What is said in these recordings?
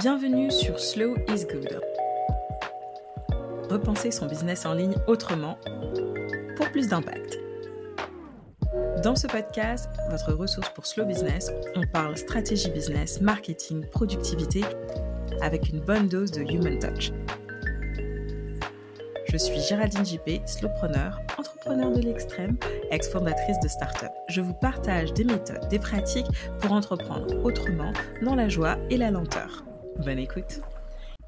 Bienvenue sur Slow is Good. Repenser son business en ligne autrement pour plus d'impact. Dans ce podcast, votre ressource pour Slow Business, on parle stratégie business, marketing, productivité avec une bonne dose de human touch. Je suis Géraldine JP, slowpreneur, entrepreneur de l'extrême, ex-fondatrice de start-up. Je vous partage des méthodes, des pratiques pour entreprendre autrement, dans la joie et la lenteur. Bonne écoute.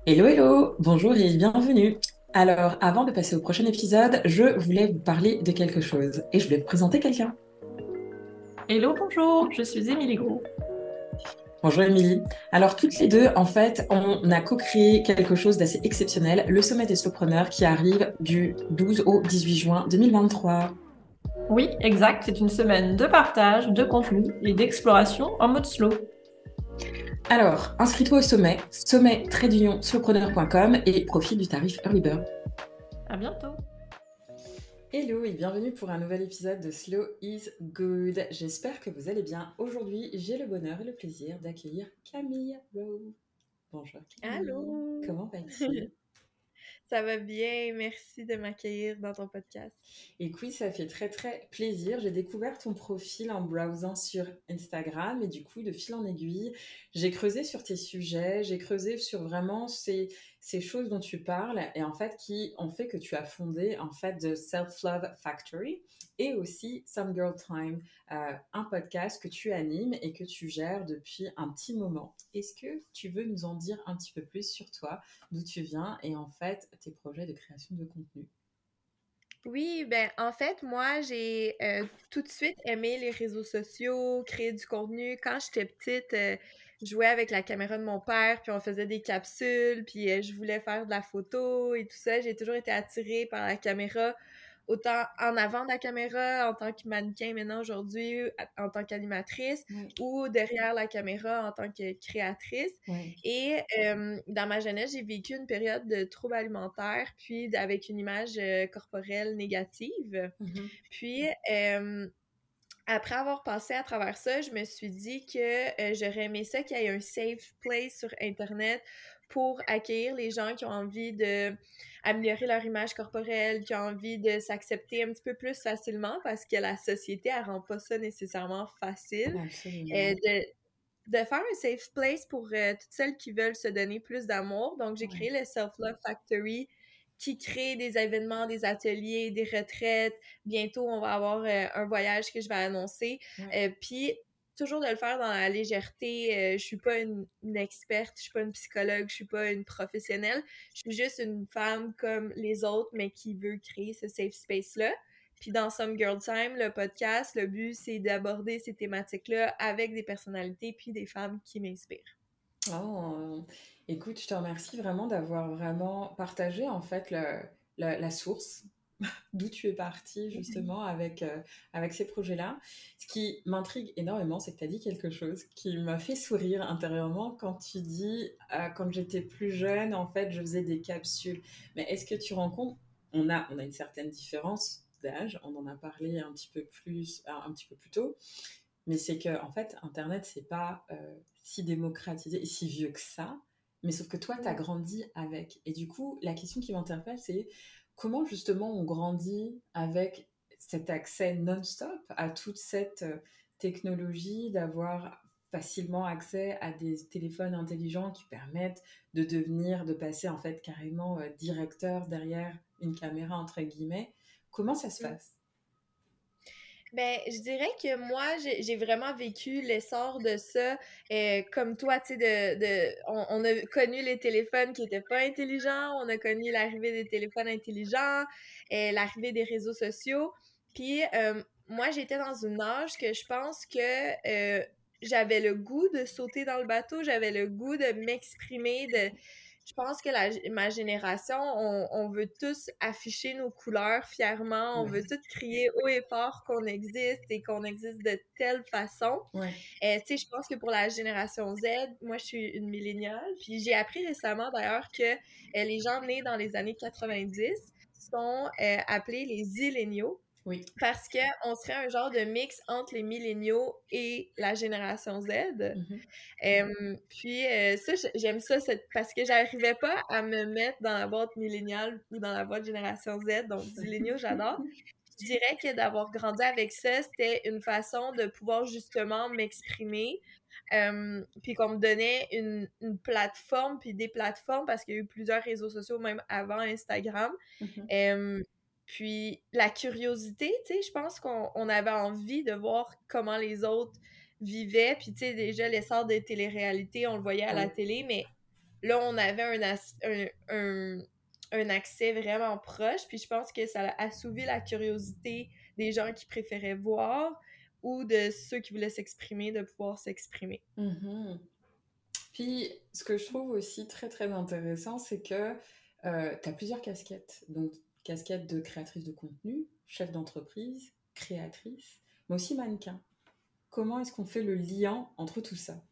Hello, hello, bonjour et bienvenue. Alors, avant de passer au prochain épisode, je voulais vous parler de quelque chose et je voulais vous présenter quelqu'un. Hello, bonjour, je suis Émilie Gros. Bonjour Émilie. Alors toutes les deux, en fait, on a co-créé quelque chose d'assez exceptionnel, le sommet des slowpreneurs qui arrive du 12 au 18 juin 2023. Oui, exact. C'est une semaine de partage, de contenu et d'exploration en mode slow. Alors, inscris-toi au sommet, sommet slowpreneur.com et profite du tarif Early Bird. À bientôt. Hello et bienvenue pour un nouvel épisode de Slow is Good. J'espère que vous allez bien. Aujourd'hui, j'ai le bonheur et le plaisir d'accueillir Camille Rowe. Bonjour. Camille. Allô. Comment vas-tu? Ça va bien, merci de m'accueillir dans ton podcast. Écoute, ça fait très très plaisir. J'ai découvert ton profil en browsant sur Instagram et du coup, de fil en aiguille, j'ai creusé sur tes sujets, j'ai creusé sur vraiment ces, ces choses dont tu parles et en fait qui ont fait que tu as fondé en fait The Self Love Factory et aussi Some Girl Time, euh, un podcast que tu animes et que tu gères depuis un petit moment. Est-ce que tu veux nous en dire un petit peu plus sur toi, d'où tu viens et en fait tes projets de création de contenu? Oui, ben en fait, moi, j'ai euh, tout de suite aimé les réseaux sociaux, créer du contenu. Quand j'étais petite, euh, jouais avec la caméra de mon père, puis on faisait des capsules, puis euh, je voulais faire de la photo et tout ça. J'ai toujours été attirée par la caméra, autant en avant de la caméra, en tant que mannequin maintenant aujourd'hui, en tant qu'animatrice, ou derrière la caméra en tant que créatrice. Et dans ma jeunesse, j'ai vécu une période de troubles alimentaires, puis avec une image euh, corporelle négative. Mm-hmm. Puis après avoir passé à travers ça, je me suis dit que euh, j'aurais aimé ça qu'il y ait un safe place sur Internet pour accueillir les gens qui ont envie de améliorer leur image corporelle, qui ont envie de s'accepter un petit peu plus facilement parce que la société, elle rend pas ça nécessairement facile. Euh, de, de, faire un safe place pour euh, toutes celles qui veulent se donner plus d'amour. Donc, j'ai créé le Self Love Factory qui crée des événements, des ateliers, des retraites. Bientôt, on va avoir euh, un voyage que je vais annoncer. Euh, puis, toujours de le faire dans la légèreté. Euh, je suis pas une, experte, je suis pas une psychologue, je suis pas une professionnelle. Je suis juste une femme comme les autres, mais qui veut créer ce safe space-là. Puis dans Some Girl Time, le podcast, le but, c'est d'aborder ces thématiques-là avec des personnalités puis des femmes qui m'inspirent. Oh, écoute, je te remercie vraiment d'avoir vraiment partagé en fait la source d'où tu es partie justement avec, euh, avec ces projets-là. Ce qui m'intrigue énormément, c'est que tu as dit quelque chose qui m'a fait sourire intérieurement quand tu dis, euh, quand j'étais plus jeune, en fait, je faisais des capsules. Mais est-ce que tu rends compte, on a, on a une certaine différence d'âge, on en a parlé un petit peu plus, un petit peu plus tôt, mais c'est que en fait, Internet, c'est pas euh, si démocratisé et si vieux que ça. Mais sauf que toi, tu as grandi avec. Et du coup, la question qui m'interpelle, c'est comment justement on grandit avec cet accès non-stop à toute cette euh, technologie, d'avoir facilement accès à des téléphones intelligents qui permettent de devenir, de passer en fait carrément euh, directeur derrière une caméra entre guillemets. Comment ça se passe? Ben, je dirais que moi, j'ai vraiment vécu l'essor de ça. Euh, comme toi, tu sais, de, de on, a connu les téléphones qui n'étaient pas intelligents, on a connu l'arrivée des téléphones intelligents, et euh, l'arrivée des réseaux sociaux. Puis, euh, moi, j'étais dans une âge que je pense que j'avais le goût de sauter dans le bateau, j'avais le goût de m'exprimer, de je pense que la, ma génération, on, veut tous afficher nos couleurs fièrement, on veut tous crier haut et fort qu'on existe et qu'on existe de telle façon. Ouais. Euh, tu sais, je pense que pour la génération Z, moi je suis une milléniale, puis j'ai appris récemment d'ailleurs que euh, les gens nés dans les années 90 sont euh, appelés les zilléniaux. Oui. Parce qu'on serait un genre de mix entre les milléniaux et la génération Z. Mhm. Euh, puis euh, ça, j'aime ça parce que j'arrivais pas à me mettre dans la boîte milléniale ou dans la boîte génération Z. Donc, milléniaux, j'adore. Je dirais que d'avoir grandi avec ça, c'était une façon de pouvoir justement m'exprimer. Euh, puis qu'on me donnait une, une, plateforme, puis des plateformes, parce qu'il y a eu plusieurs réseaux sociaux, même avant Instagram. Mhm. Puis la curiosité, tu sais, je pense qu'on avait envie de voir comment les autres vivaient. Puis, tu sais, déjà, l'essor des téléréalités, on le voyait à la télé, mais là, on avait un, un, un, accès vraiment proche. Puis, je pense que ça a assouvi la curiosité des gens qui préféraient voir ou de ceux qui voulaient s'exprimer, de pouvoir s'exprimer. Mm-hmm. Puis, ce que je trouve aussi très, très intéressant, c'est que euh, tu as plusieurs casquettes. Donc, casquette de créatrice de contenu, chef d'entreprise, créatrice, mais aussi mannequin. Comment est-ce qu'on fait le lien entre tout ça?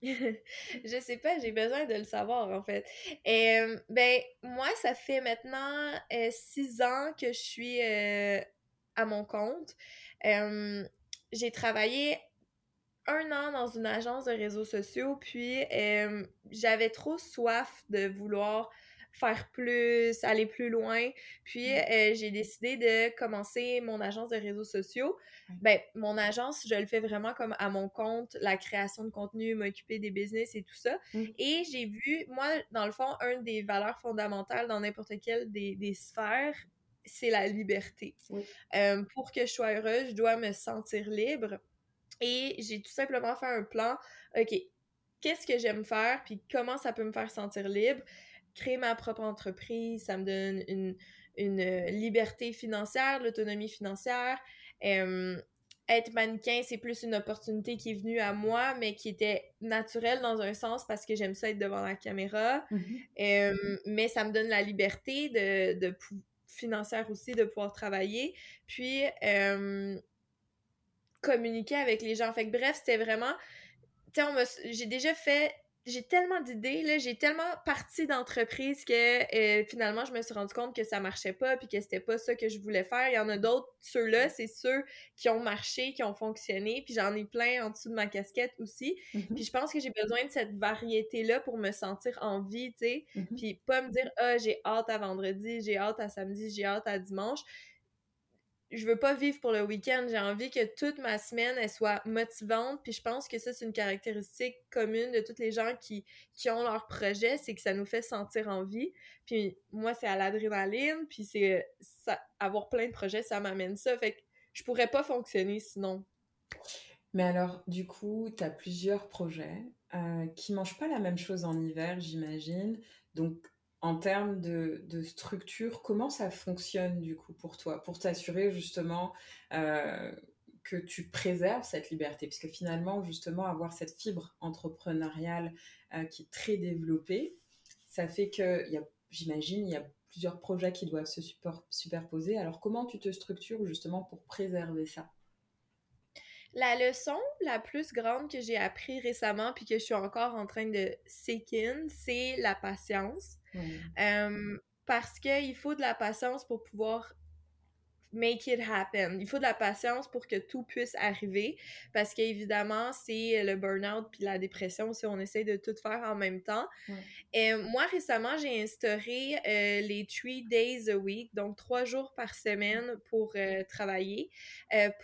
je sais pas, j'ai besoin de le savoir en fait. Et, euh, ben, moi, ça fait maintenant euh, six ans que je suis euh, à mon compte. j'ai travaillé un an dans une agence de réseaux sociaux, puis j'avais trop soif de vouloir faire plus, aller plus loin. Puis mm. euh, j'ai décidé de commencer mon agence de réseaux sociaux. Ben, mon agence, je le fais vraiment comme à mon compte, la création de contenu, m'occuper des business et tout ça. Mm. Et j'ai vu, moi, dans le fond, une des valeurs fondamentales dans n'importe quelle des, des sphères, c'est la liberté. Euh, pour que je sois heureuse, je dois me sentir libre. Et j'ai tout simplement fait un plan. OK, qu'est-ce que j'aime faire, puis comment ça peut me faire sentir libre? Créer ma propre entreprise, ça me donne une, une euh, liberté financière, l'autonomie financière. être mannequin, c'est plus une opportunité qui est venue à moi, mais qui était naturelle dans un sens parce que j'aime ça être devant la caméra. Mm-hmm. mais ça me donne la liberté de, de financière aussi de pouvoir travailler. Puis communiquer avec les gens. Fait que bref, c'était vraiment. Tu sais, j'ai déjà fait j'ai tellement d'idées, là, j'ai tellement parti d'entreprise que euh, finalement, je me suis rendu compte que ça marchait pas puis que c'était pas ça que je voulais faire. Il y en a d'autres, ceux-là, c'est ceux qui ont marché, qui ont fonctionné, puis j'en ai plein en dessous de ma casquette aussi. Mm-hmm. Puis je pense que j'ai besoin de cette variété-là pour me sentir en vie, tu sais, mm-hmm. puis pas me dire « Ah, j'ai hâte à vendredi, j'ai hâte à samedi, j'ai hâte à dimanche » je veux pas vivre pour le week-end. J'ai envie que toute ma semaine, elle soit motivante. Puis je pense que ça, c'est une caractéristique commune de tous les gens qui, qui ont leur projet, c'est que ça nous fait sentir en vie. Puis moi, c'est à l'adrénaline. Puis c'est avoir plein de projets, ça m'amène ça. Fait que je pourrais pas fonctionner sinon. Mais alors, du coup, tu as plusieurs projets euh, qui mangent pas la même chose en hiver, j'imagine. Donc, en termes de, structure, comment ça fonctionne du coup pour toi, pour t'assurer justement euh, que tu préserves cette liberté? Parce que finalement, justement, avoir cette fibre entrepreneuriale euh, qui est très développée, ça fait que, j'imagine, il y a plusieurs projets qui doivent se superposer. Alors comment tu te structures justement pour préserver ça? La leçon la plus grande que j'ai appris récemment puis que je suis encore en train de seek c'est la patience. Euh, parce qu'il faut de la patience pour pouvoir make it happen. Il faut de la patience pour que tout puisse arriver parce qu'évidemment, c'est le burn-out puis la dépression si on essaie de tout faire en même temps. Et moi, récemment, j'ai instauré euh, les three days a week, donc trois jours par semaine pour euh, travailler,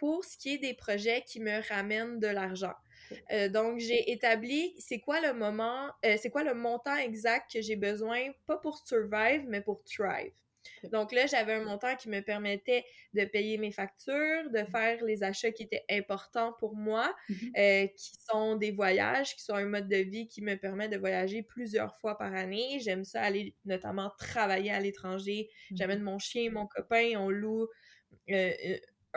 pour ce qui est des projets qui me ramènent de l'argent. Euh, donc, j'ai établi c'est quoi le moment, euh, c'est quoi le montant exact que j'ai besoin, pas pour survive, mais pour thrive. Donc là, j'avais un montant qui me permettait de payer mes factures, de faire les achats qui étaient importants pour moi, mm-hmm. euh, qui sont des voyages, qui sont un mode de vie qui me permet de voyager plusieurs fois par année. J'aime ça aller notamment travailler à l'étranger. J'amène mon chien, mon copain, on loue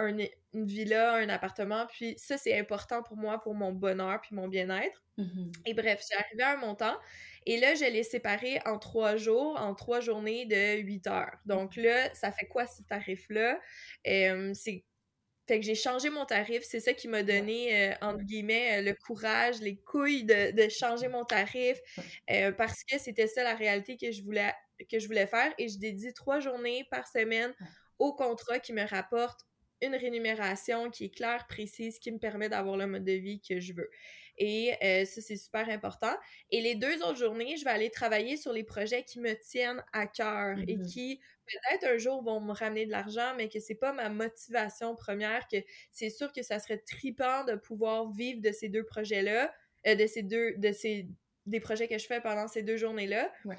une villa, un appartement. Puis ça, c'est important pour moi, pour mon bonheur, puis mon bien-être. Mm-hmm. Et bref, j'ai arrivé à un montant. Et là, je l'ai séparé en trois jours, en trois journées de huit heures. Donc là, ça fait quoi ce tarif-là? c'est fait que j'ai changé mon tarif. C'est ça qui m'a donné, euh, entre guillemets, euh, le courage, les couilles de, changer mon tarif euh, parce que c'était ça la réalité que je voulais que je voulais faire. Et je dédie trois journées par semaine au contrat qui me rapporte une rémunération qui est claire, précise, qui me permet d'avoir le mode de vie que je veux. Et euh, ça, c'est super important. Et les deux autres journées, je vais aller travailler sur les projets qui me tiennent à cœur et mm-hmm. qui peut-être un jour vont me ramener de l'argent, mais que c'est pas ma motivation première, que c'est sûr que ça serait tripant de pouvoir vivre de ces deux projets-là, euh, de ces deux, de ces, des projets que je fais pendant ces deux journées-là. Ouais.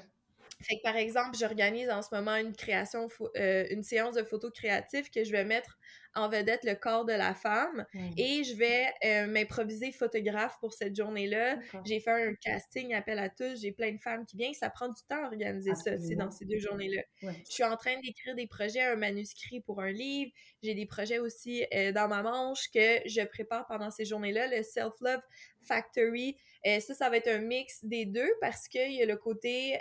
Fait que par exemple, j'organise en ce moment une création, euh, une séance de photos créatives que je vais mettre en vedette le corps de la femme et je vais euh, m'improviser photographe pour cette journée-là. J'ai fait un casting, appel à tous, j'ai plein de femmes qui viennent, ça prend du temps à organiser ça, c'est dans ces deux journées-là. Je suis en train d'écrire des projets, un manuscrit pour un livre, j'ai des projets aussi euh, dans ma manche que je prépare pendant ces journées-là, le Self-Love Factory. Euh, ça, ça va être un mix des deux parce qu'il y a le côté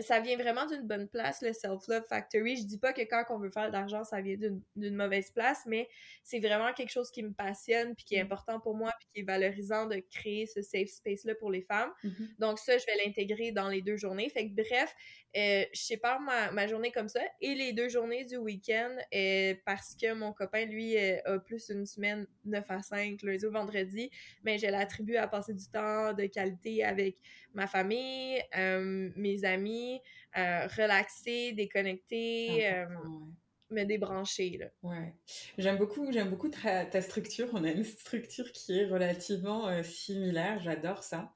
ça vient vraiment d'une bonne place, le Self-Love Factory. Je dis pas que quand on veut faire de l'argent, ça vient d'une mauvaise place, mais c'est vraiment quelque chose qui me passionne, puis qui est mm. important pour moi, puis qui est valorisant de créer ce safe space-là pour les femmes. Mm-hmm. Donc ça, je vais l'intégrer dans les deux journées. Fait que bref, euh, je sépare ma, ma, journée comme ça et les deux journées du week-end euh, parce que mon copain, lui, euh, a plus une semaine 9 à 5, lundi au vendredi, mais je l'attribue à passer du temps de qualité avec ma famille, mes amis, relaxer, déconnecter. me débrancher là. Ouais. J'aime beaucoup, j'aime beaucoup ta, ta, structure. On a une structure qui est relativement similaire. J'adore ça.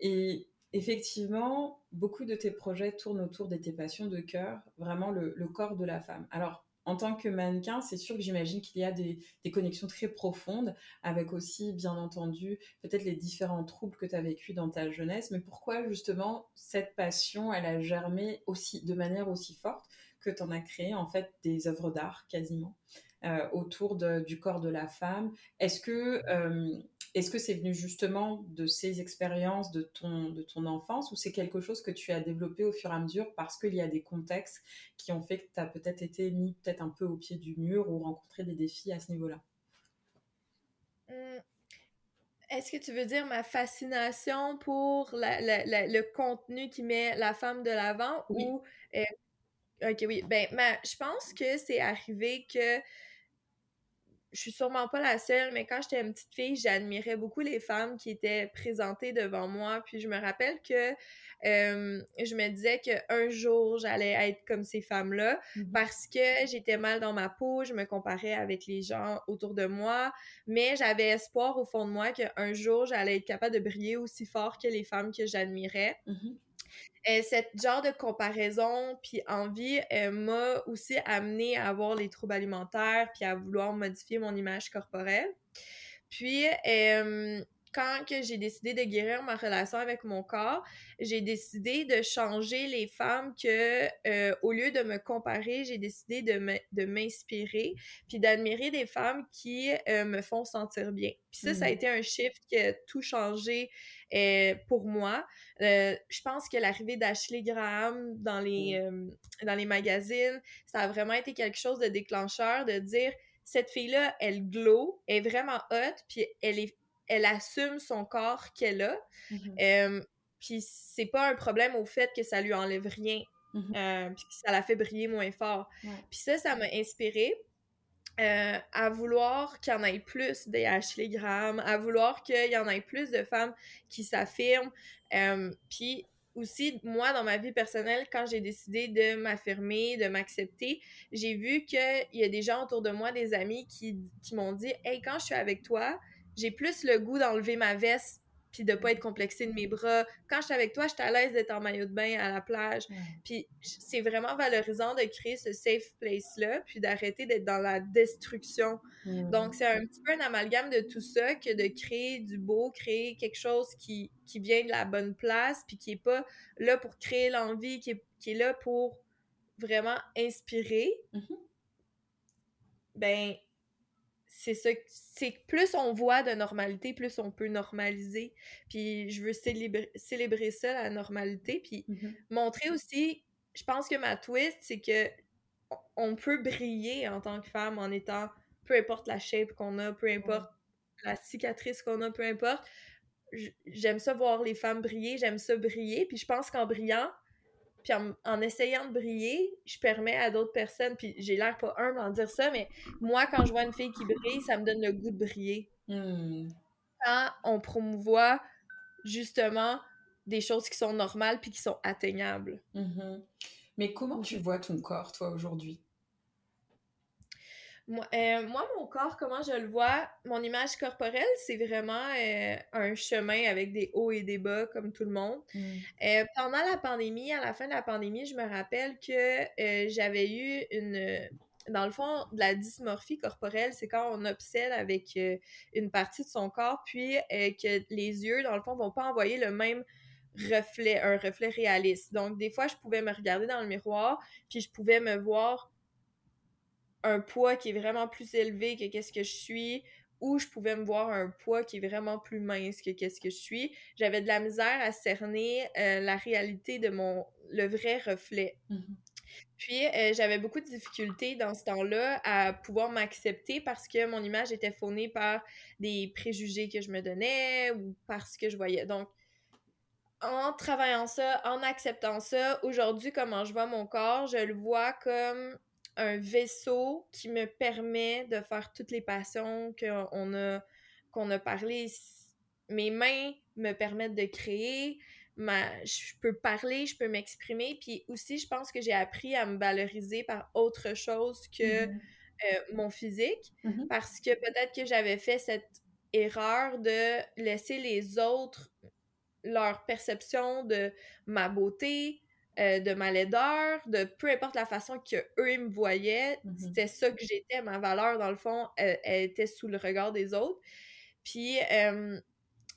Et effectivement, beaucoup de tes projets tournent autour de tes passions de cœur, vraiment le, corps de la femme. Alors, en tant que mannequin, c'est sûr que j'imagine qu'il y a des, connexions très profondes avec aussi, bien entendu, peut-être les différents troubles que tu as vécu dans ta jeunesse. Mais pourquoi justement cette passion, elle a germé aussi de manière aussi forte que tu en as créé en fait des œuvres d'art quasiment euh, autour du corps de la femme? Est-ce que euh, est-ce que c'est venu justement de ces expériences de ton, de ton enfance ou c'est quelque chose que tu as développé au fur et à mesure parce qu'il y a des contextes qui ont fait que tu as peut-être été mis peut-être un peu au pied du mur ou rencontré des défis à ce niveau-là? Mmh. Est-ce que tu veux dire ma fascination pour le contenu qui met la femme de l'avant ou... Euh, ok, oui. Ben, je pense que c'est arrivé que je suis sûrement pas la seule, mais quand j'étais une petite fille, j'admirais beaucoup les femmes qui étaient présentées devant moi. Puis je me rappelle que euh, je me disais qu'un jour, j'allais être comme ces femmes-là mm-hmm. parce que j'étais mal dans ma peau, je me comparais avec les gens autour de moi, mais j'avais espoir au fond de moi qu'un jour, j'allais être capable de briller aussi fort que les femmes que j'admirais. Mm-hmm. Euh, cette genre de comparaison puis envie euh, m'a aussi amené à avoir les troubles alimentaires puis à vouloir modifier mon image corporelle. Puis euh, quand que j'ai décidé de guérir ma relation avec mon corps, j'ai décidé de changer les femmes que, euh, au lieu de me comparer, j'ai décidé de m'inspirer, puis d'admirer des femmes qui euh, me font sentir bien. Puis ça, ça a mmh. été un shift qui a tout changé euh, pour moi. je pense que l'arrivée d'Ashley Graham dans les, mmh. dans les magazines, ça a vraiment été quelque chose de déclencheur, de dire cette fille-là, elle glow, est vraiment hot, puis elle est elle assume son corps qu'elle a. Mm-hmm. puis c'est pas un problème au fait que ça lui enlève rien. Mm-hmm. puis ça la fait briller moins fort. Puis ça, ça m'a inspiré euh, à vouloir qu'il y en ait plus des Ashley Graham, à vouloir qu'il y en ait plus de femmes qui s'affirment. puis aussi, moi, dans ma vie personnelle, quand j'ai décidé de m'affirmer, de m'accepter, j'ai vu qu'il y a des gens autour de moi, des amis, qui, qui m'ont dit Hey, quand je suis avec toi, j'ai plus le goût d'enlever ma veste puis de pas être complexée de mes bras. Quand je suis avec toi, je suis à l'aise d'être en maillot de bain à la plage. Puis c'est vraiment valorisant de créer ce safe place-là, puis d'arrêter d'être dans la destruction. Donc, c'est un petit peu un amalgame de tout ça que de créer du beau, créer quelque chose qui, qui vient de la bonne place, puis qui est pas là pour créer l'envie, qui est, qui est là pour vraiment inspirer. Mm-hmm. Ben, c'est ça c'est plus on voit de normalité plus on peut normaliser. Puis je veux célébrer, célébrer ça la normalité. Puis mm-hmm. montrer aussi je pense que ma twist c'est que on peut briller en tant que femme en étant peu importe la shape qu'on a peu importe la cicatrice qu'on a peu importe. J'aime ça voir les femmes briller j'aime ça briller. Puis je pense qu'en brillant puis en, essayant de briller, je permets à d'autres personnes, puis j'ai l'air pas humble en dire ça, mais moi, quand je vois une fille qui brille, ça me donne le goût de briller. Hmm. Quand on promouvoit justement des choses qui sont normales puis qui sont atteignables. Mm-hmm. Mais comment tu vois ton corps, toi, aujourd'hui? Euh, moi, mon corps, comment je le vois, mon image corporelle, c'est vraiment euh, un chemin avec des hauts et des bas, comme tout le monde. Mm. Euh, pendant la pandémie, à la fin de la pandémie, je me rappelle que j'avais eu une. Dans le fond, de la dysmorphie corporelle, c'est quand on obsède avec une partie de son corps, puis que les yeux, dans le fond, vont pas envoyer le même reflet, un reflet réaliste. Donc, des fois, je pouvais me regarder dans le miroir, puis je pouvais me voir un poids qui est vraiment plus élevé que qu'est-ce que je suis ou je pouvais me voir un poids qui est vraiment plus mince que qu'est-ce que je suis. J'avais de la misère à cerner euh, la réalité de mon le vrai reflet. Mm-hmm. Puis euh, j'avais beaucoup de difficultés dans ce temps-là à pouvoir m'accepter parce que mon image était faunée par des préjugés que je me donnais ou parce que je voyais. Donc en travaillant ça, en acceptant ça, aujourd'hui comment je vois mon corps, je le vois comme un vaisseau qui me permet de faire toutes les passions qu'on a, qu'on a parlé. Mes mains me permettent de créer, ma, je peux parler, je peux m'exprimer, puis aussi, je pense que j'ai appris à me valoriser par autre chose que mm-hmm. euh, mon physique, mm-hmm. parce que peut-être que j'avais fait cette erreur de laisser les autres leur perception de ma beauté, euh, de ma laideur, de peu importe la façon que eux me voyaient, mm-hmm. c'était ça que j'étais, ma valeur dans le fond, elle, était sous le regard des autres. Puis euh,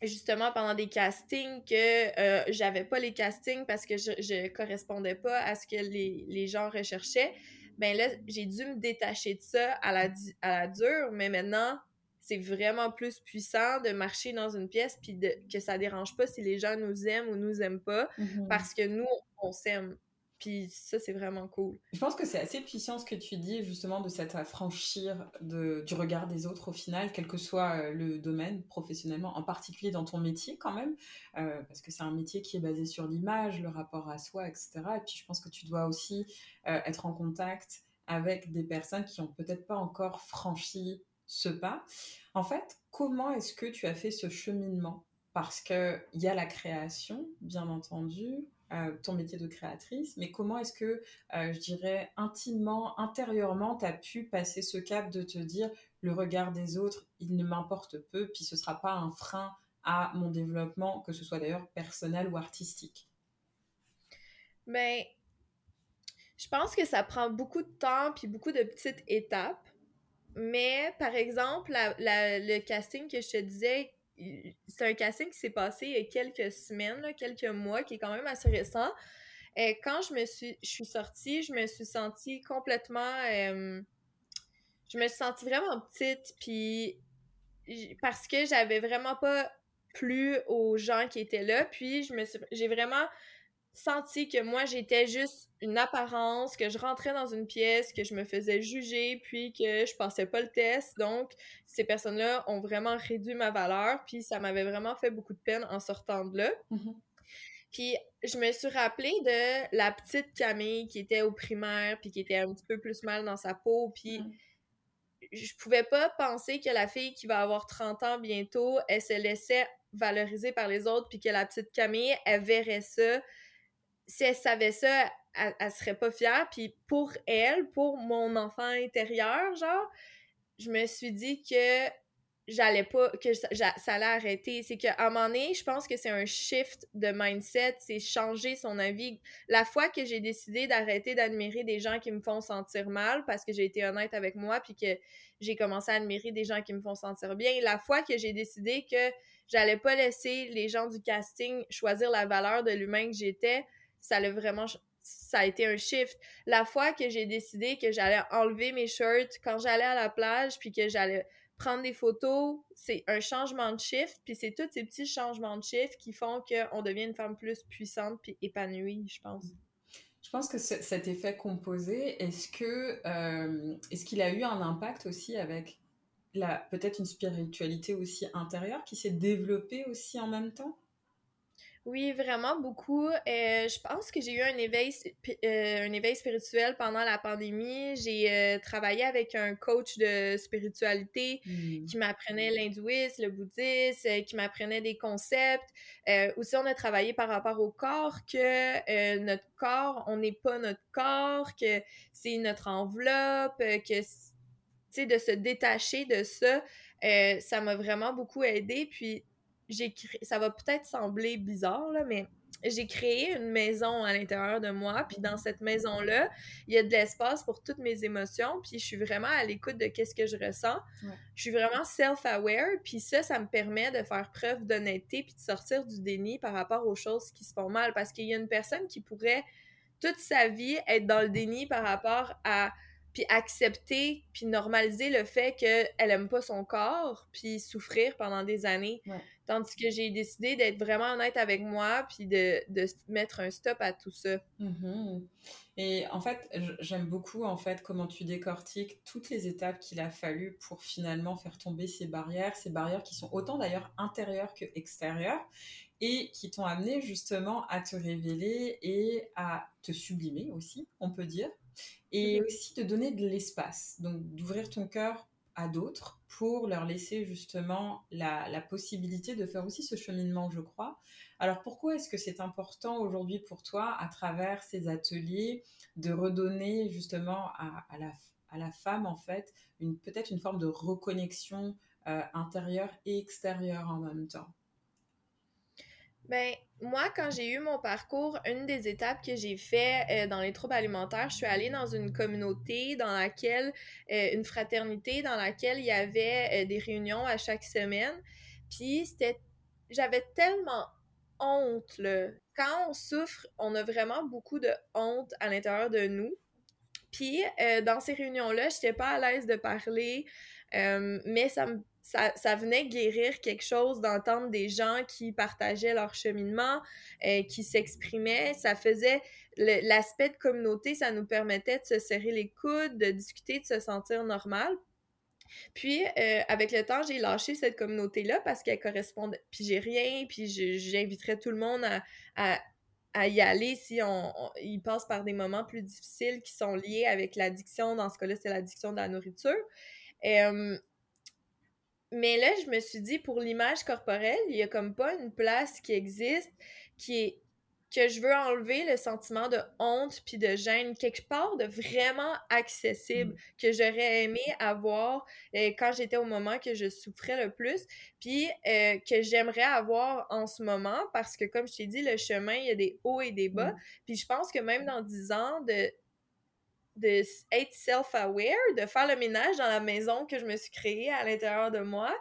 justement pendant des castings que euh, j'avais pas les castings parce que je, je correspondais pas à ce que les, les gens recherchaient, ben là j'ai dû me détacher de ça à la, à la dure, mais maintenant c'est vraiment plus puissant de marcher dans une pièce puis de, que ça dérange pas si les gens nous aiment ou nous aiment pas mm-hmm. parce que nous Puis ça, c'est vraiment cool. Je pense que c'est assez puissant ce que tu dis, justement, de cet affranchir de, du regard des autres au final, quel que soit euh, le domaine, professionnellement, en particulier dans ton métier quand même, euh, parce que c'est un métier qui est basé sur l'image, le rapport à soi, etc. Et puis je pense que tu dois aussi euh, être en contact avec des personnes qui ont peut-être pas encore franchi ce pas. En fait, comment est-ce que tu as fait ce cheminement? Parce qu'il y a la création, bien entendu, ton métier de créatrice, mais comment est-ce que, euh, je dirais, intimement, intérieurement, tu as pu passer ce cap de te dire le regard des autres, il ne m'importe peu, puis ce ne sera pas un frein à mon développement, que ce soit d'ailleurs personnel ou artistique? Mais ben, je pense que ça prend beaucoup de temps puis beaucoup de petites étapes. Mais par exemple, le casting que je te disais, c'est un casting qui s'est passé il y a quelques semaines, quelques mois, qui est quand même assez récent. Et euh, quand je me suis, je suis sortie, je me suis sentie complètement. Euh, je me suis sentie vraiment petite, puis parce que j'avais vraiment pas plu aux gens qui étaient là, puis je me j'ai vraiment senti que moi, j'étais juste une apparence, que je rentrais dans une pièce, que je me faisais juger, puis que je passais pas le test. Donc, ces personnes-là ont vraiment réduit ma valeur, puis ça m'avait vraiment fait beaucoup de peine en sortant de là. Mm-hmm. Puis, je me suis rappelée de la petite Camille qui était au primaire, puis qui était un petit peu plus mal dans sa peau, puis... Mm. Je pouvais pas penser que la fille qui va avoir 30 ans bientôt, elle se laissait valoriser par les autres, puis que la petite Camille, elle verrait ça si elle savait ça, elle, serait pas fière. Puis pour elle, pour mon enfant intérieur, genre, je me suis dit que j'allais pas, que ça, allait arrêter. C'est qu'à un moment donné, je pense que c'est un shift de mindset, c'est changer son avis. La fois que j'ai décidé d'arrêter d'admirer des gens qui me font sentir mal, parce que j'ai été honnête avec moi, puis que j'ai commencé à admirer des gens qui me font sentir bien, la fois que j'ai décidé que j'allais pas laisser les gens du casting choisir la valeur de l'humain que j'étais, ça a vraiment ça a été un shift. La fois que j'ai décidé que j'allais enlever mes shirts quand j'allais à la plage, puis que j'allais prendre des photos, c'est un changement de shift, puis c'est tous ces petits changements de shift qui font qu'on devient une femme plus puissante puis épanouie, je pense. Je pense que cet effet composé, est-ce que euh, est-ce qu'il a eu un impact aussi avec peut-être une spiritualité aussi intérieure qui s'est développée aussi en même temps? Oui, vraiment beaucoup. Euh, je pense que j'ai eu un éveil, euh, un éveil spirituel pendant la pandémie. J'ai euh, travaillé avec un coach de spiritualité Hmm. qui m'apprenait l'hindouisme, le bouddhisme, qui m'apprenait des concepts. aussi, on a travaillé par rapport au corps, que notre corps, on n'est pas notre corps, que c'est notre enveloppe, que, de se détacher de ça, ça m'a vraiment beaucoup aidé. Puis, j'ai créé, ça va peut-être sembler bizarre, là, mais j'ai créé une maison à l'intérieur de moi, puis dans cette maison-là, il y a de l'espace pour toutes mes émotions, puis je suis vraiment à l'écoute de qu'est-ce que je ressens. Ouais. Je suis vraiment self-aware, puis ça, ça me permet de faire preuve d'honnêteté, puis de sortir du déni par rapport aux choses qui se font mal, parce qu'il y a une personne qui pourrait toute sa vie être dans le déni par rapport à puis accepter, puis normaliser le fait qu'elle aime pas son corps, puis souffrir pendant des années. Ouais. Tandis que j'ai décidé d'être vraiment honnête avec moi, puis de, de, mettre un stop à tout ça. Mm-hmm. Et en fait, j'aime beaucoup en fait comment tu décortiques toutes les étapes qu'il a fallu pour finalement faire tomber ces barrières, ces barrières qui sont autant d'ailleurs intérieures que extérieures et qui t'ont amené justement à te révéler et à te sublimer aussi, on peut dire, et mmh. aussi de donner de l'espace, donc d'ouvrir ton cœur à d'autres pour leur laisser justement la, possibilité de faire aussi ce cheminement, je crois. Alors pourquoi est-ce que c'est important aujourd'hui pour toi, à travers ces ateliers, de redonner justement à, à, la, à la, femme, en fait, une, peut-être une forme de reconnexion euh, intérieure et extérieure en même temps? Ben, moi, quand j'ai eu mon parcours, une des étapes que j'ai fait euh, dans les troubles alimentaires, je suis allée dans une communauté dans laquelle, euh, une fraternité dans laquelle il y avait euh, des réunions à chaque semaine. Puis c'était, j'avais tellement honte, là. Quand on souffre, on a vraiment beaucoup de honte à l'intérieur de nous. Puis dans ces réunions-là, je n'étais pas à l'aise de parler, mais ça me ça, ça, venait guérir quelque chose d'entendre des gens qui partageaient leur cheminement, euh, qui s'exprimaient. Ça faisait l'aspect de communauté, ça nous permettait de se serrer les coudes, de discuter, de se sentir normal. Puis, euh, avec le temps, j'ai lâché cette communauté-là parce qu'elle correspondait. Puis, j'ai rien, puis j'inviterais tout le monde à, à, y aller si on, on, il passe par des moments plus difficiles qui sont liés avec l'addiction. Dans ce cas-là, c'est l'addiction de la nourriture. Euh, mais là, je me suis dit, pour l'image corporelle, il y a comme pas une place qui existe qui est que je veux enlever le sentiment de honte puis de gêne quelque part de vraiment accessible mm. que j'aurais aimé avoir euh, quand j'étais au moment que je souffrais le plus puis euh, que j'aimerais avoir en ce moment parce que comme je t'ai dit le chemin il y a des hauts et des bas mm. puis je pense que même dans dix ans de de être self-aware, de faire le ménage dans la maison que je me suis créée à l'intérieur de moi.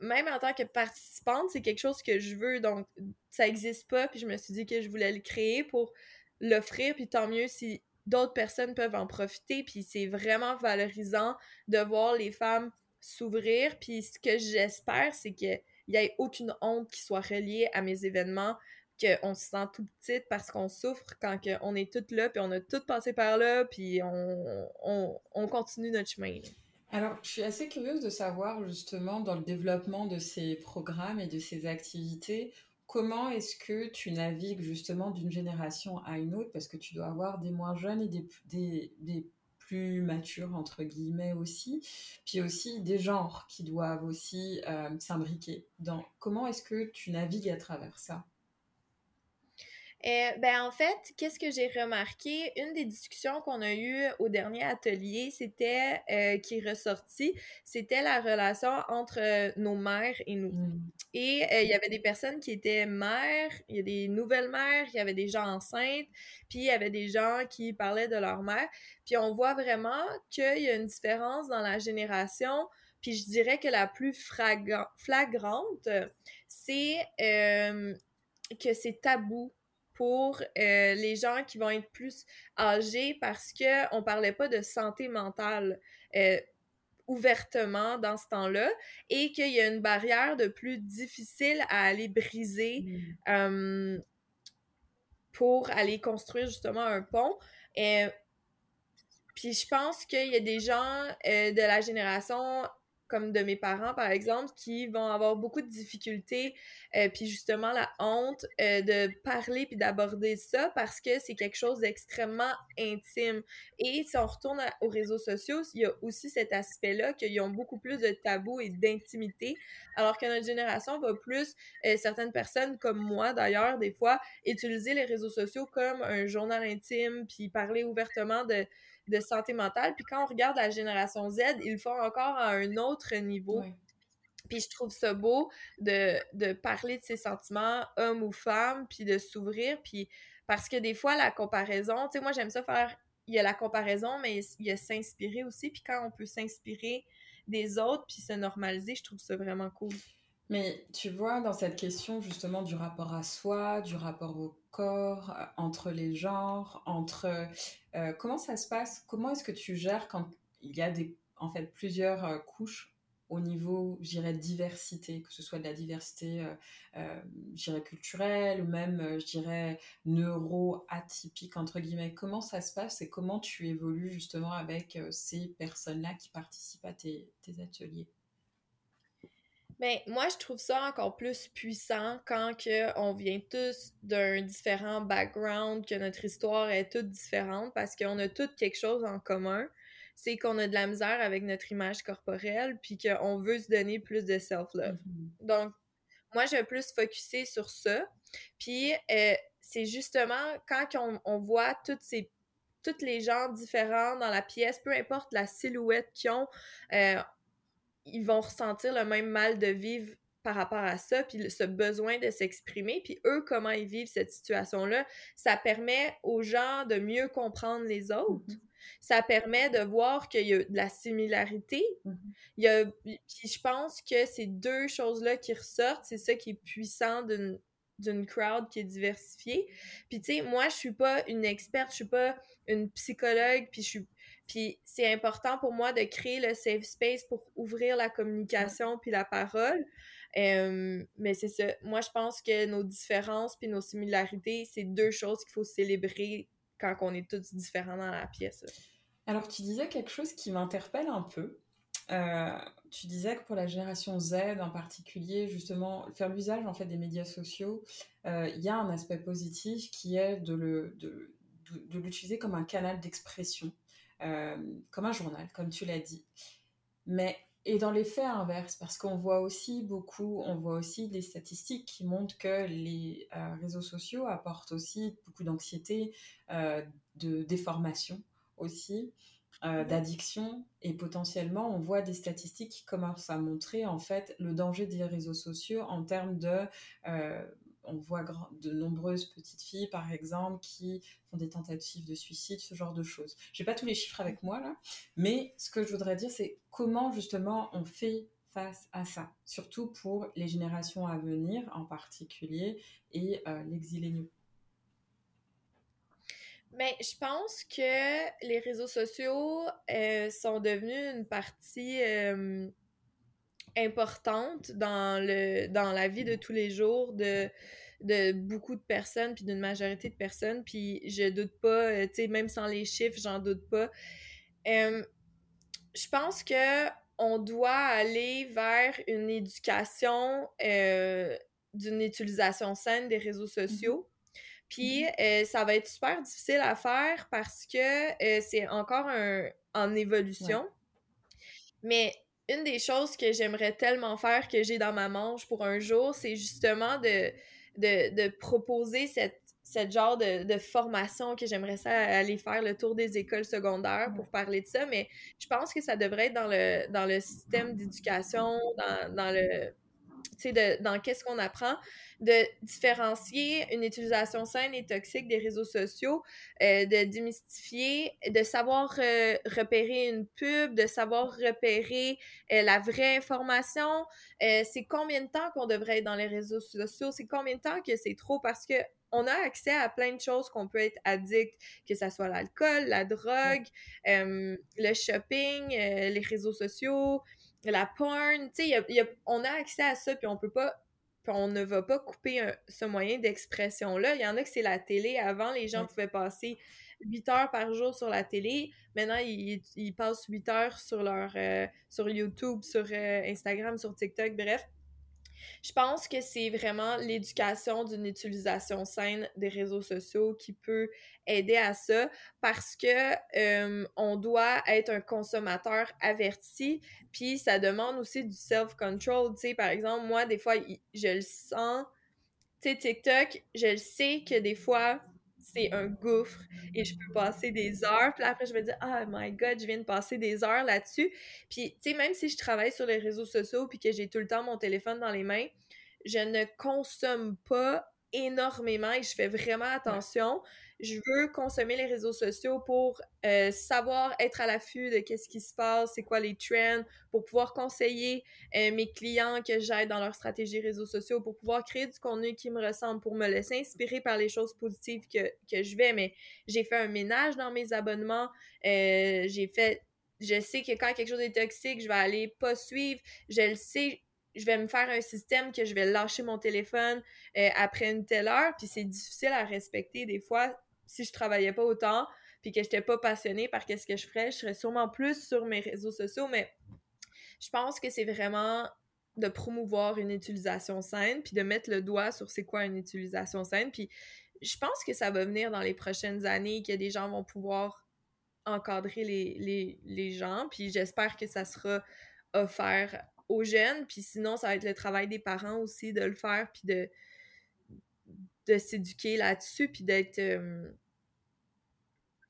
Même en tant que participante, c'est quelque chose que je veux, donc ça n'existe pas, puis je me suis dit que je voulais le créer pour l'offrir, puis tant mieux si d'autres personnes peuvent en profiter, puis c'est vraiment valorisant de voir les femmes s'ouvrir, puis ce que j'espère, c'est qu'il n'y ait aucune honte qui soit reliée à mes événements, qu'on se sent tout petite parce qu'on souffre quand on est toutes là, puis on a toutes passé par là, puis on, on, on continue notre chemin. Alors, je suis assez curieuse de savoir justement dans le développement de ces programmes et de ces activités, comment est-ce que tu navigues justement d'une génération à une autre, parce que tu dois avoir des moins jeunes et des, des, des plus matures, entre guillemets aussi, puis aussi des genres qui doivent aussi euh, s'imbriquer. Comment est-ce que tu navigues à travers ça? Euh, ben en fait, qu'est-ce que j'ai remarqué? Une des discussions qu'on a eues au dernier atelier, c'était euh, qui est ressorti, c'était la relation entre euh, nos mères et nous. Mmh. Et euh, il y avait des personnes qui étaient mères, il y a des nouvelles mères, il y avait des gens enceintes, puis il y avait des gens qui parlaient de leur mère. Puis on voit vraiment qu'il y a une différence dans la génération. Puis je dirais que la plus flagrante, c'est que c'est tabou pour euh, les gens qui vont être plus âgés parce qu'on ne parlait pas de santé mentale euh, ouvertement dans ce temps-là et qu'il y a une barrière de plus difficile à aller briser mmh. euh, pour aller construire justement un pont. puis je pense qu'il y a des gens de la génération comme de mes parents, par exemple, qui vont avoir beaucoup de difficultés, euh, puis justement la honte euh, de parler puis d'aborder ça parce que c'est quelque chose d'extrêmement intime. Et si on retourne aux réseaux sociaux, il y a aussi cet aspect-là qu'ils ont beaucoup plus de tabous et d'intimité, alors que notre génération va plus, euh, certaines personnes comme moi d'ailleurs, des fois, utiliser les réseaux sociaux comme un journal intime, puis parler ouvertement de de santé mentale. Puis quand on regarde la génération Z, ils le font encore à un autre niveau. Puis je trouve ça beau de, parler de ses sentiments, homme ou femme, puis de s'ouvrir. Puis parce que des fois, la comparaison, tu sais, moi j'aime ça faire, il y a la comparaison, mais il y a s'inspirer aussi. Puis quand on peut s'inspirer des autres, puis se normaliser, je trouve ça vraiment cool. Mais tu vois, dans cette question justement du rapport à soi, du rapport au euh, entre les genres, entre... Euh, comment ça se passe? Comment est-ce que tu gères quand il y a des, en fait plusieurs euh, couches au niveau, j'irais, diversité, que ce soit de la diversité, euh, culturelle, ou même, je dirais, neuro-atypique, entre guillemets? Comment ça se passe et comment tu évolues justement avec ces personnes-là qui participent à tes ateliers? Mais moi, je trouve ça encore plus puissant quand que on vient tous d'un différent background, que notre histoire est toute différente parce qu'on a toutes quelque chose en commun. C'est qu'on a de la misère avec notre image corporelle, puis qu'on veut se donner plus de self-love. Mm-hmm. Donc, moi, je vais plus focuser sur ça. Puis, euh, c'est justement quand on, on voit toutes ces toutes les gens différents dans la pièce, peu importe la silhouette qu'ils ont, euh, ils vont ressentir le même mal de vivre par rapport à ça, puis ce besoin de s'exprimer, puis eux, comment ils vivent cette situation-là, ça permet aux gens de mieux comprendre les autres. Mm-hmm. Ça permet de voir qu'il y a de la similarité. Mm-hmm. Il y a, puis je pense que ces deux choses-là qui ressortent, c'est ça qui est puissant d'une d'une crowd qui est diversifiée. Puis tu sais, moi je suis pas une experte, je suis pas une psychologue, puis je suis puis c'est important pour moi de créer le safe space pour ouvrir la communication puis la parole. mais c'est ça. Moi, je pense que nos différences puis nos similarités, c'est deux choses qu'il faut célébrer quand on est tous différents dans la pièce. Alors, tu disais quelque chose qui m'interpelle un peu. Euh, tu disais que pour la génération Z en particulier, justement, faire l'usage en fait des médias sociaux, euh, il y a un aspect positif qui est de l'utiliser comme un canal d'expression. Euh, comme un journal, comme tu l'as dit. Mais et dans les faits inverses, parce qu'on voit aussi beaucoup, on voit aussi des statistiques qui montrent que les euh, réseaux sociaux apportent aussi beaucoup d'anxiété, euh, de déformation aussi, d'addiction, et potentiellement on voit des statistiques qui commencent à montrer en fait le danger des réseaux sociaux en termes de on voit de nombreuses petites filles, par exemple, qui font des tentatives de suicide, ce genre de choses. Je n'ai pas tous les chiffres avec moi là, mais ce que je voudrais dire, c'est comment justement on fait face à ça, surtout pour les générations à venir en particulier et euh, l'exilé. Mais je pense que les réseaux sociaux euh, sont devenus une partie euh, importante dans, le, dans la vie de tous les jours de, de beaucoup de personnes, puis d'une majorité de personnes. Puis je doute pas, euh, tu sais, même sans les chiffres, j'en doute pas. je pense que on doit aller vers une éducation euh, d'une utilisation saine des réseaux sociaux. Mm-hmm. Puis mm-hmm. Euh, ça va être super difficile à faire parce que c'est encore un, en évolution. Mais une des choses que j'aimerais tellement faire que j'ai dans ma manche pour un jour, c'est justement de, de, proposer cette, cette genre de, formation que j'aimerais ça aller faire le tour des écoles secondaires pour parler de ça, mais je pense que ça devrait être dans le, dans le système d'éducation, dans, dans le de, dans qu'est-ce qu'on apprend, de différencier une utilisation saine et toxique des réseaux sociaux, euh, de démystifier, de savoir euh, repérer une pub, de savoir repérer euh, la vraie information. c'est combien de temps qu'on devrait être dans les réseaux sociaux? C'est combien de temps que c'est trop? Parce que on a accès à plein de choses qu'on peut être addict, que ce soit l'alcool, la drogue, le shopping, les réseaux sociaux, la porn, tu sais, on a accès à ça, puis on peut pas, on ne va pas couper ce moyen d'expression-là. Il y en a que c'est la télé. Avant, les gens pouvaient passer 8 heures par jour sur la télé. Maintenant, ils, ils passent 8 heures sur leur euh, sur YouTube, sur euh, Instagram, sur TikTok, bref. Je pense que c'est vraiment l'éducation d'une utilisation saine des réseaux sociaux qui peut aider à ça parce que euh, on doit être un consommateur averti puis ça demande aussi du self-control. Tu sais par exemple moi des fois je le sens. Tu sais TikTok je le sais que des fois c'est un gouffre et je peux passer des heures. Puis après, je vais dire, oh my god, je viens de passer des heures là-dessus. Puis, tu sais, même si je travaille sur les réseaux sociaux puis que j'ai tout le temps mon téléphone dans les mains, je ne consomme pas énormément et je fais vraiment attention. Je veux consommer les réseaux sociaux pour euh, savoir être à l'affût de qu'est-ce qui se passe, c'est quoi les trends, pour pouvoir conseiller euh, mes clients que j'aide dans leur stratégie réseaux sociaux, pour pouvoir créer du contenu qui me ressemble, pour me laisser inspirer par les choses positives que, que je vais. Mais j'ai fait un ménage dans mes abonnements, euh, j'ai fait je sais que quand quelque chose est toxique, je vais aller pas suivre. Je le sais, je vais me faire un système que je vais lâcher mon téléphone après une telle heure, puis c'est difficile à respecter des fois si je travaillais pas autant, puis que j'étais pas passionnée par qu'est-ce que je ferais, je serais sûrement plus sur mes réseaux sociaux, mais je pense que c'est vraiment de promouvoir une utilisation saine, puis de mettre le doigt sur c'est quoi une utilisation saine, puis je pense que ça va venir dans les prochaines années, que des gens vont pouvoir encadrer les, les, les gens, puis j'espère que ça sera offert aux jeunes, puis sinon, ça va être le travail des parents aussi de le faire, puis de, de s'éduquer là-dessus, puis d'être euh,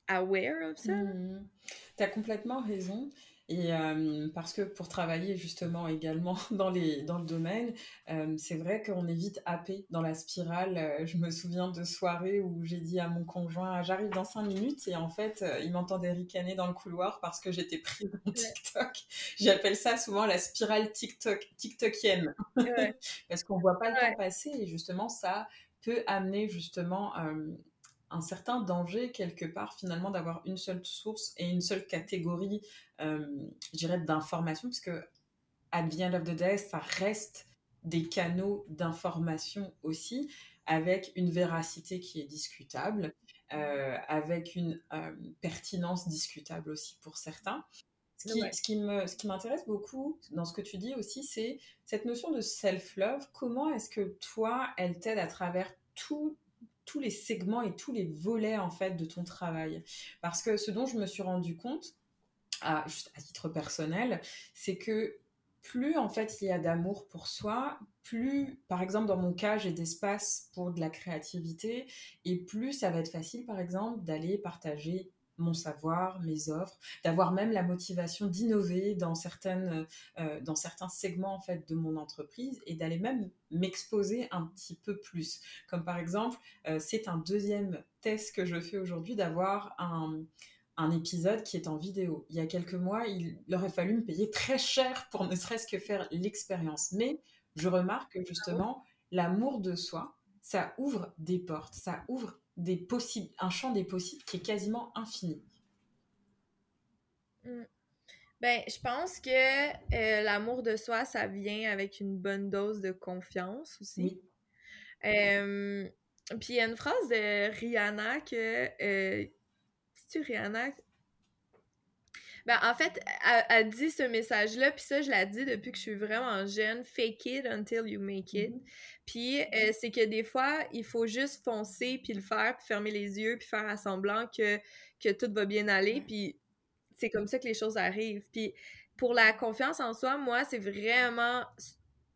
aware of ça. Mmh. T'as complètement raison. Et euh, parce que pour travailler justement également dans, les, dans le domaine, euh, c'est vrai qu'on est vite happé dans la spirale. Euh, je me souviens de soirées où j'ai dit à mon conjoint j'arrive dans cinq minutes et en fait il m'entendait ricaner dans le couloir parce que j'étais pris dans TikTok. J'appelle ça souvent la spirale TikTok, TikTokienne. parce qu'on voit pas le temps passer et justement ça peut amener justement un certain danger quelque part finalement d'avoir une seule source et une seule catégorie, euh, je dirais, d'information, parce que the of the day, ça reste des canaux d'information aussi, avec une véracité qui est discutable, euh, avec une euh, pertinence discutable aussi pour certains. Ce qui, ce qui, me, ce qui m'intéresse beaucoup dans ce que tu dis aussi, c'est cette notion de self-love. Comment est-ce que toi, elle t'aide à travers tout tous les segments et tous les volets en fait de ton travail? Parce que ce dont je me suis rendu compte, à, juste à titre personnel, c'est que plus en fait il y a d'amour pour soi, plus par exemple dans mon cas j'ai d'espace pour de la créativité et plus ça va être facile par exemple d'aller partager mon savoir, mes offres, d'avoir même la motivation d'innover dans certaines, euh, dans certains segments en fait de mon entreprise et d'aller même m'exposer un petit peu plus. Comme par exemple, euh, c'est un deuxième test que je fais aujourd'hui d'avoir un, un épisode qui est en vidéo. Il y a quelques mois, il aurait fallu me payer très cher pour ne serait-ce que faire l'expérience. Mais je remarque que justement, l'amour de soi, ça ouvre des portes, ça ouvre des possibles, un champ des possibles qui est quasiment infini. Mm. Ben, je pense que euh, l'amour de soi, ça vient avec une bonne dose de confiance aussi. Euh, puis il y a une phrase de Rihanna que. Euh, C'est-tu Rihanna? Ben, en fait, elle, dit ce message-là, puis ça, je l'ai dit depuis que je suis vraiment jeune. Fake it until you make it. Mm-hmm. Puis euh, c'est que des fois, il faut juste foncer, puis le faire, puis fermer les yeux, puis faire à semblant que, que tout va bien aller. Puis c'est comme ça que les choses arrivent. Puis pour la confiance en soi, moi, c'est vraiment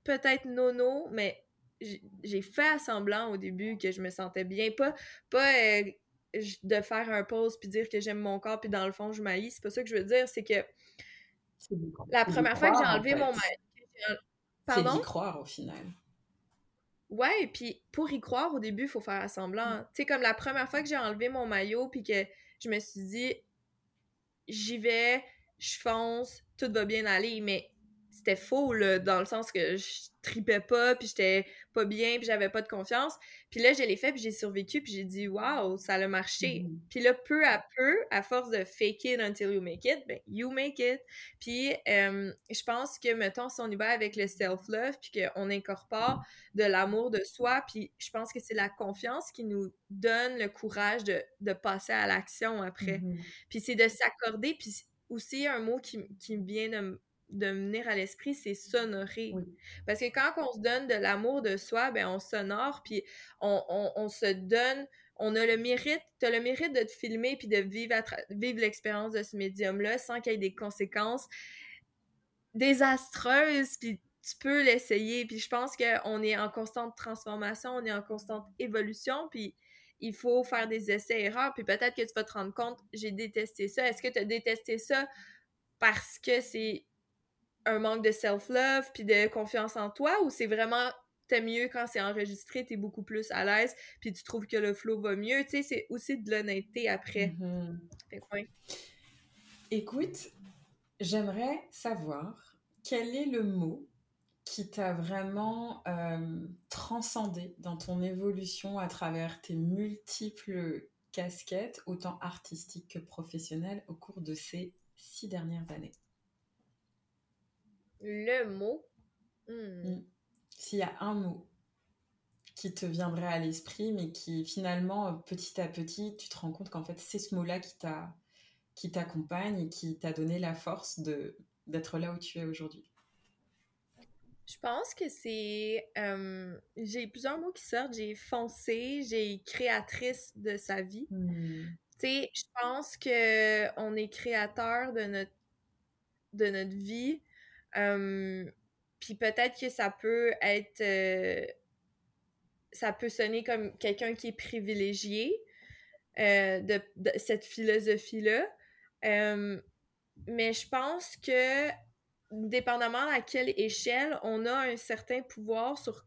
peut-être nono, mais j'ai fait à semblant au début que je me sentais bien. Pas, pas euh, de faire un pause puis dire que j'aime mon corps puis dans le fond je m'haïs. C'est pas ça que je veux dire, c'est que la première fois que j'ai enlevé mon maillot. Pardon? C'est d'y croire au final. Ouais, puis pour y croire au début, il faut faire semblant. Mm. Tu sais, comme la première fois que j'ai enlevé mon maillot puis que je me suis dit j'y vais, je fonce, tout va bien aller, mais c'était faux là, dans le sens que tripais pas, puis j'étais pas bien, puis j'avais pas de confiance. Puis là, je l'ai fait, puis j'ai survécu, puis j'ai dit, waouh, ça a marché. Mhm. Puis là, peu à peu, à force de fake it until you make it, ben, you make it. Puis euh, je pense que, mettons, si on y va avec le self-love, puis qu'on incorpore de l'amour de soi, puis je pense que c'est la confiance qui nous donne le courage de, de passer à l'action après. Mhm. Puis c'est de s'accorder, puis aussi un mot qui, qui vient de, de venir à l'esprit, c'est s'honorer. Oui. Parce que quand on se donne de l'amour de soi, ben on s'honore, puis on, on, on, se donne, on a le mérite, tu as le mérite de te filmer puis de vivre, vivre l'expérience de ce médium-là sans qu'il y ait des conséquences désastreuses, puis tu peux l'essayer. Puis je pense qu'on est en constante transformation, on est en constante évolution, puis il faut faire des essais-erreurs, puis peut-être que tu vas te rendre compte, j'ai détesté ça. Est-ce que tu as détesté ça parce que c'est un manque de self-love puis de confiance en toi ou c'est vraiment t'es mieux quand c'est enregistré, t'es beaucoup plus à l'aise puis tu trouves que le flow va mieux? Tu sais, c'est aussi de l'honnêteté après. Mhm. Ouais. Écoute, j'aimerais savoir quel est le mot qui t'a vraiment euh, transcendé dans ton évolution à travers tes multiples casquettes, autant artistiques que professionnelles, au cours de ces six dernières années? Le mot. Hmm. Mm. S'il y a un mot qui te viendrait à l'esprit, mais qui finalement, petit à petit, tu te rends compte qu'en fait, c'est ce mot-là qui t'a qui t'accompagne et qui t'a donné la force de d'être là où tu es aujourd'hui. Je pense que c'est. euh, j'ai plusieurs mots qui sortent. J'ai foncé, j'ai créatrice de sa vie. Mm. Tu sais, je pense que on est créateur de notre de notre vie. Puis peut-être que ça peut être euh, ça peut sonner comme quelqu'un qui est privilégié euh, de, cette philosophie-là. Mais je pense que dépendamment à quelle échelle, on a un certain pouvoir sur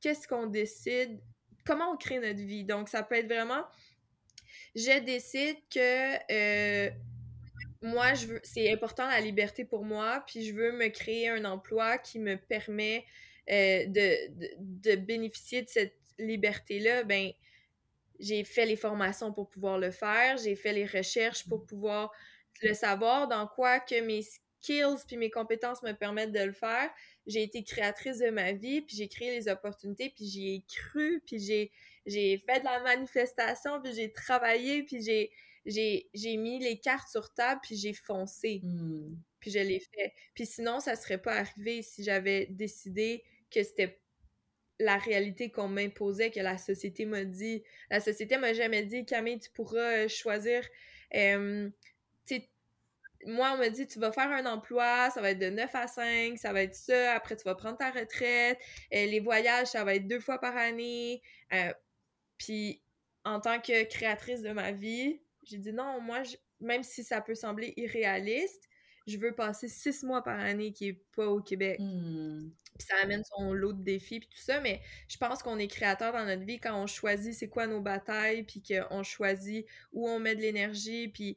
qu'est-ce qu'on décide, comment on crée notre vie. Donc, ça peut être vraiment, je décide que euh, moi, je veux, c'est important la liberté pour moi, puis je veux me créer un emploi qui me permet euh, de, de, de bénéficier de cette liberté-là. Ben, j'ai fait les formations pour pouvoir le faire, j'ai fait les recherches pour pouvoir le savoir, dans quoi que mes skills puis mes compétences me permettent de le faire. J'ai été créatrice de ma vie, puis j'ai créé les opportunités, puis j'y ai cru, puis j'ai, j'ai fait de la manifestation, puis j'ai travaillé, puis j'ai, j'ai, mis les cartes sur table, puis j'ai foncé, Mm. puis je l'ai fait. Puis sinon, ça serait pas arrivé si j'avais décidé que c'était la réalité qu'on m'imposait, que la société m'a dit. La société m'a jamais dit, Camille, tu pourras euh, choisir. euh, moi, on m'a dit, tu vas faire un emploi, ça va être de 9 à 5, ça va être ça, après tu vas prendre ta retraite, euh, les voyages, ça va être deux fois par année. Euh, Puis, en tant que créatrice de ma vie, j'ai dit non, moi, je- même si ça peut sembler irréaliste, je veux passer six mois par année qui est pas au Québec. Mm. Puis ça amène son lot de défis puis tout ça, mais je pense qu'on est créateur dans notre vie quand on choisit c'est quoi nos batailles, puis qu'on choisit où on met de l'énergie, puis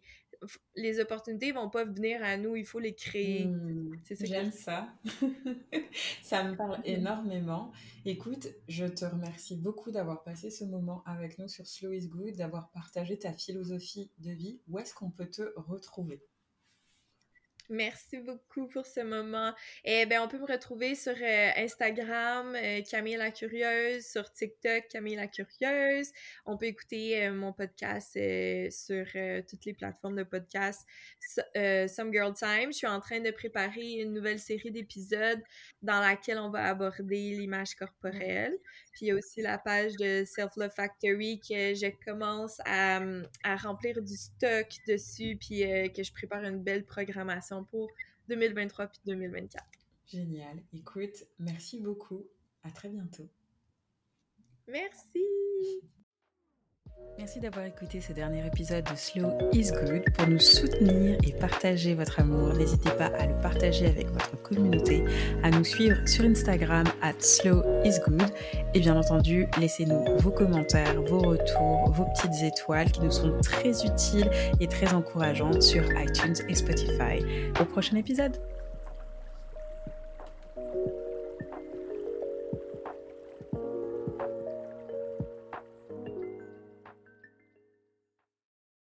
les opportunités vont pas venir à nous, il faut les créer. Mm. C'est que J'aime ça. ça me parle énormément. Écoute, je te remercie beaucoup d'avoir passé ce moment avec nous sur Slow is Good, d'avoir partagé ta philosophie de vie. Où est-ce qu'on peut te retrouver? Merci beaucoup pour ce moment. Eh ben, on peut me retrouver sur euh, Instagram, euh, Camille la Curieuse, sur TikTok, Camille la Curieuse. On peut écouter euh, mon podcast sur toutes les plateformes de podcast, Some Girl Time. Je suis en train de préparer une nouvelle série d'épisodes dans laquelle on va aborder l'image corporelle. Puis il y a aussi la page de Self Love Factory que je commence à, à remplir du stock dessus, puis que je prépare une belle programmation pour 2023 puis 2024. Génial. Écoute, merci beaucoup. À très bientôt. Merci! Merci d'avoir écouté ce dernier épisode de Slow is Good. Pour nous soutenir et partager votre amour, n'hésitez pas à le partager avec votre communauté, à nous suivre sur Instagram at Slow is Good et bien entendu, laissez-nous vos commentaires, vos retours, vos petites étoiles qui nous sont très utiles et très encourageantes sur iTunes et Spotify. Au prochain épisode!